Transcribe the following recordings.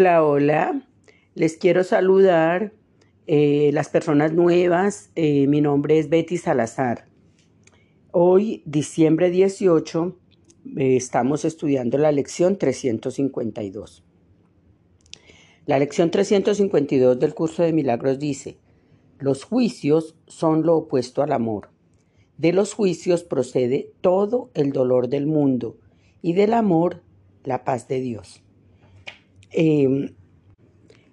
Hola, hola. Les quiero saludar eh, las personas nuevas. Eh, mi nombre es Betty Salazar. Hoy, diciembre 18, eh, estamos estudiando la lección 352. La lección 352 del curso de milagros dice, los juicios son lo opuesto al amor. De los juicios procede todo el dolor del mundo y del amor la paz de Dios. Em,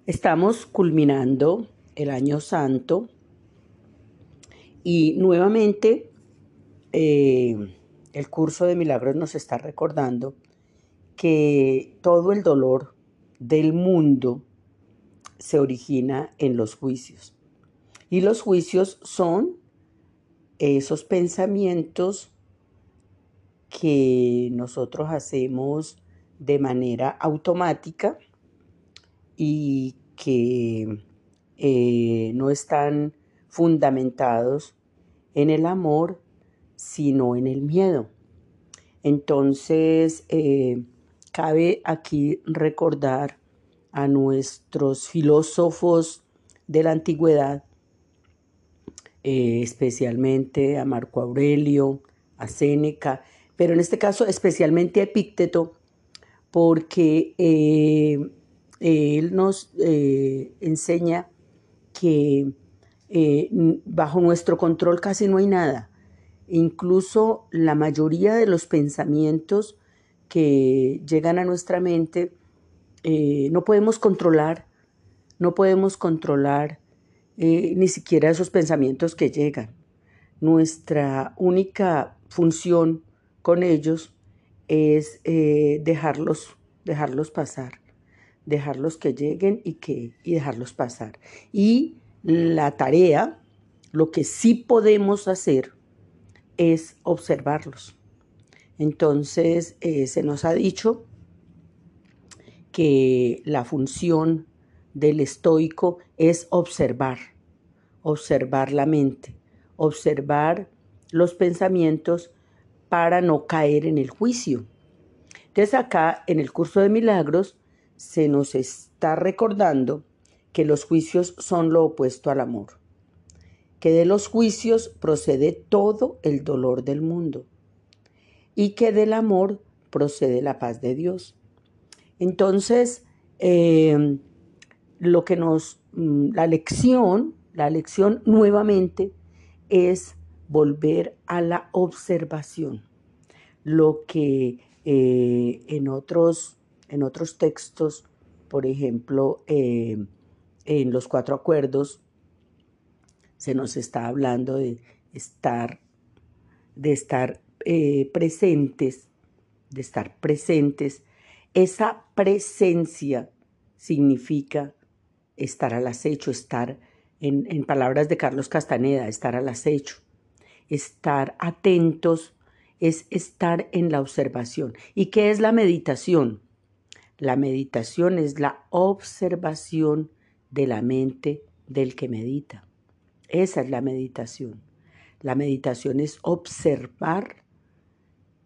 estamos culminando el año santo y nuevamente eh, el curso de milagros nos está recordando que todo el dolor del mundo se origina en los juicios. Y los juicios son esos pensamientos que nosotros hacemos de manera automática y que eh, no están fundamentados en el amor, sino en el miedo. Entonces, eh, cabe aquí recordar a nuestros filósofos de la antigüedad, eh, especialmente a Marco Aurelio, a Séneca, pero en este caso especialmente a Epícteto, porque él nos eh, enseña que eh, bajo nuestro control casi no hay nada. Incluso la mayoría de los pensamientos que llegan a nuestra mente eh, no podemos controlar, no podemos controlar ni siquiera esos pensamientos que llegan. Nuestra única función con ellos es dejarlos, dejarlos pasar dejarlos que lleguen y, que, y dejarlos pasar. Y la tarea, lo que sí podemos hacer es observarlos. Entonces, eh, se nos ha dicho que la función del estoico es observar, observar la mente, observar los pensamientos para no caer en el juicio. Entonces acá en el curso de milagros se nos está recordando que los juicios son lo opuesto al amor, que de los juicios procede todo el dolor del mundo y que del amor procede la paz de Dios. Entonces, em, lo que nos, mm, la lección, la lección nuevamente es volver a la observación, lo que eh, en otros en otros textos, por ejemplo, eh, en los cuatro acuerdos, se nos está hablando de estar, de estar eh, presentes, de estar presentes. Esa presencia significa estar al acecho, estar, en, en palabras de Carlos Castaneda, estar al acecho, estar atentos es estar en la observación. ¿Y qué es la meditación? La meditación es la observación de la mente del que medita. Esa es la meditación. La meditación es observar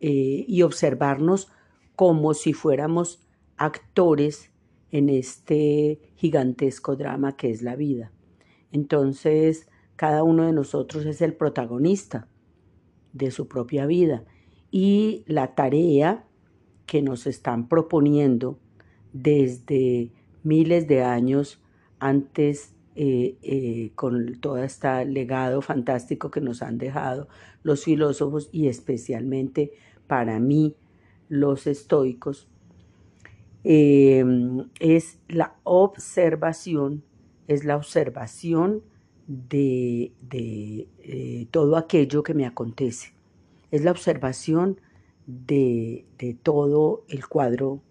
eh, y observarnos como si fuéramos actores en este gigantesco drama que es la vida. Entonces, cada uno de nosotros es el protagonista de su propia vida y la tarea que nos están proponiendo desde miles de años antes eh, eh, con todo este legado fantástico que nos han dejado los filósofos y especialmente para mí los estoicos, em, es la observación, es la observación de, de eh, todo aquello que me acontece, es la observación de, todo el cuadro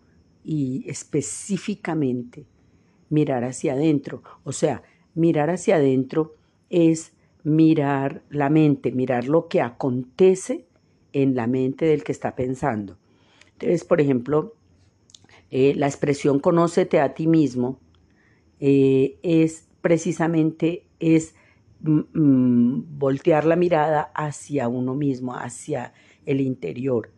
y específicamente mirar hacia adentro. O sea, mirar hacia adentro es mirar la mente, mirar lo que acontece en la mente del que está pensando. Entonces, por ejemplo, eh, la expresión conócete a ti mismo eh, es precisamente es mm, mm, voltear la mirada hacia uno mismo, hacia el interior,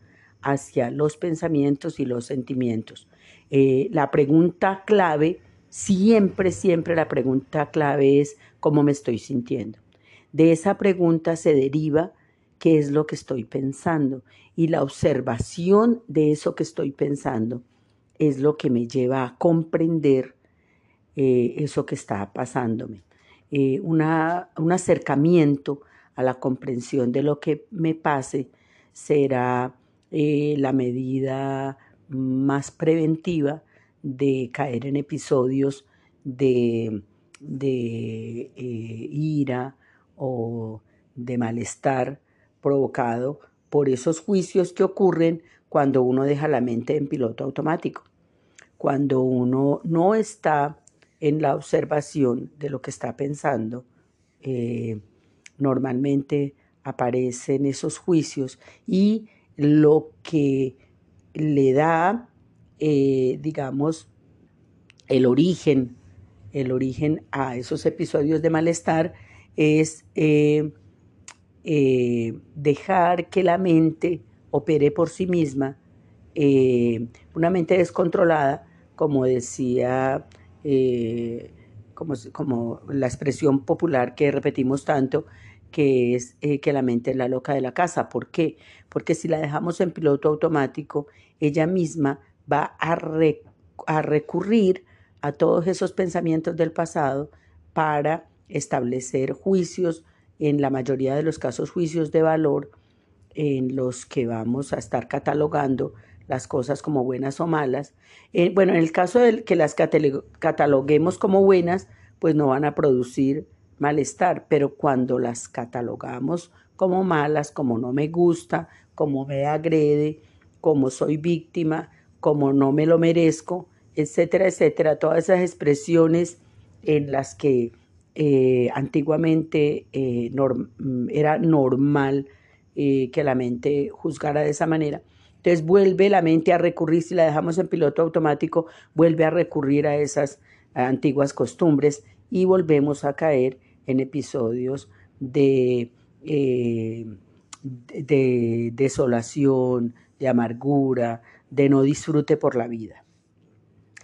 hacia los pensamientos y los sentimientos. Eh, la pregunta clave, siempre, siempre la pregunta clave es cómo me estoy sintiendo. De esa pregunta se deriva qué es lo que estoy pensando y la observación de eso que estoy pensando es lo que me lleva a comprender eh, eso que está pasándome. Eh, un acercamiento a la comprensión de lo que me pase será eh, la medida más preventiva de caer en episodios de, de ira o de malestar provocado por esos juicios que ocurren cuando uno deja la mente en piloto automático, cuando uno no está en la observación de lo que está pensando, eh, normalmente aparecen esos juicios y lo que le da, eh, digamos, el origen, el origen a esos episodios de malestar es eh, dejar que la mente opere por sí misma, eh, una mente descontrolada, como decía, eh, como, como, la expresión popular que repetimos tanto, que es eh, que la mente es la loca de la casa. ¿Por qué? Porque si la dejamos en piloto automático, ella misma va a, a recurrir a todos esos pensamientos del pasado para establecer juicios, en la mayoría de los casos juicios de valor, en los que vamos a estar catalogando las cosas como buenas o malas. Eh, bueno, en el caso de que las cataloguemos como buenas, pues no van a producir malestar, pero cuando las catalogamos como malas, como no me gusta, como me agrede, como soy víctima, como no me lo merezco, etcétera, etcétera, todas esas expresiones en las que eh, antiguamente eh, era normal eh, que la mente juzgara de esa manera. Entonces vuelve la mente a recurrir, si la dejamos en piloto automático, vuelve a recurrir a esas antiguas costumbres y volvemos a caer en episodios de, eh, de desolación, de amargura, de no disfrute por la vida.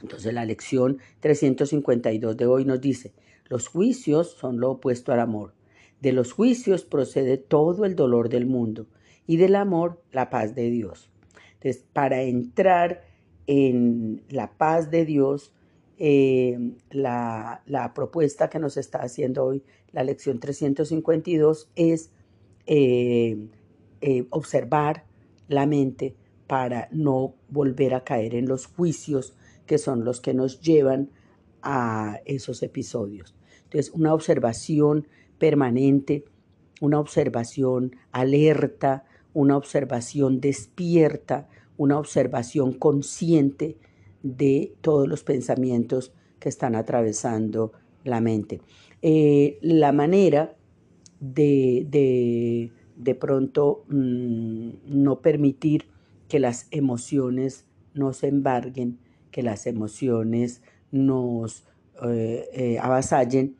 Entonces la lección 352 de hoy nos dice, los juicios son lo opuesto al amor. De los juicios procede todo el dolor del mundo y del amor la paz de Dios. Entonces, para entrar en la paz de Dios, eh, la, propuesta que nos está haciendo hoy la lección 352 es eh, eh, observar la mente para no volver a caer en los juicios que son los que nos llevan a esos episodios. Entonces, una observación permanente, una observación alerta, una observación despierta, una observación consciente de todos los pensamientos que están atravesando la mente. Eh, la manera de, de, de pronto mm, no permitir que las emociones nos embarguen, que las emociones nos eh, eh, avasallen,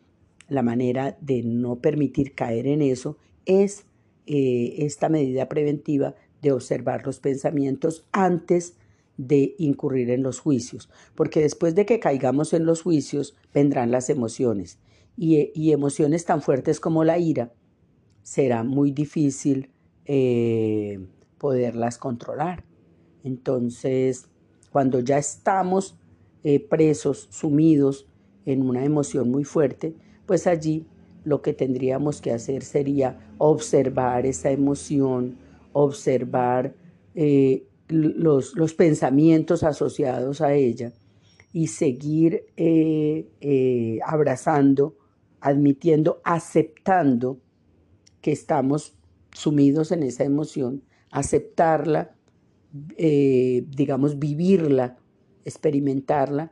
la manera de no permitir caer en eso es eh, esta medida preventiva de observar los pensamientos antes de incurrir en los juicios, porque después de que caigamos en los juicios vendrán las emociones y, emociones tan fuertes como la ira, será muy difícil eh, poderlas controlar. Entonces, cuando ya estamos eh, presos, sumidos en una emoción muy fuerte, pues allí lo que tendríamos que hacer sería observar esa emoción, observar eh, los, pensamientos asociados a ella y seguir eh, eh, abrazando, admitiendo, aceptando que estamos sumidos en esa emoción, aceptarla, digamos, vivirla, experimentarla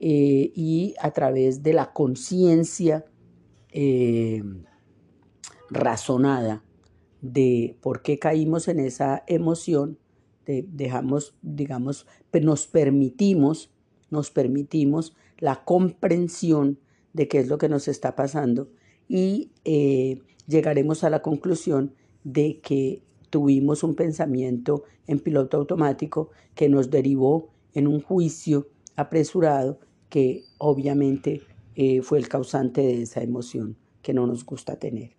y a través de la conciencia eh, razonada de por qué caímos en esa emoción, dejamos, digamos, nos permitimos, nos permitimos la comprensión de qué es lo que nos está pasando y eh, llegaremos a la conclusión de que tuvimos un pensamiento en piloto automático que nos derivó en un juicio apresurado que obviamente eh, fue el causante de esa emoción que no nos gusta tener.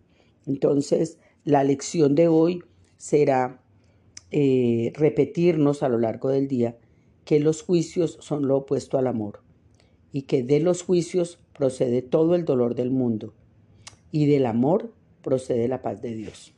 Entonces, la lección de hoy será eh, repetirnos a lo largo del día que los juicios son lo opuesto al amor y que de los juicios procede todo el dolor del mundo y del amor procede la paz de Dios.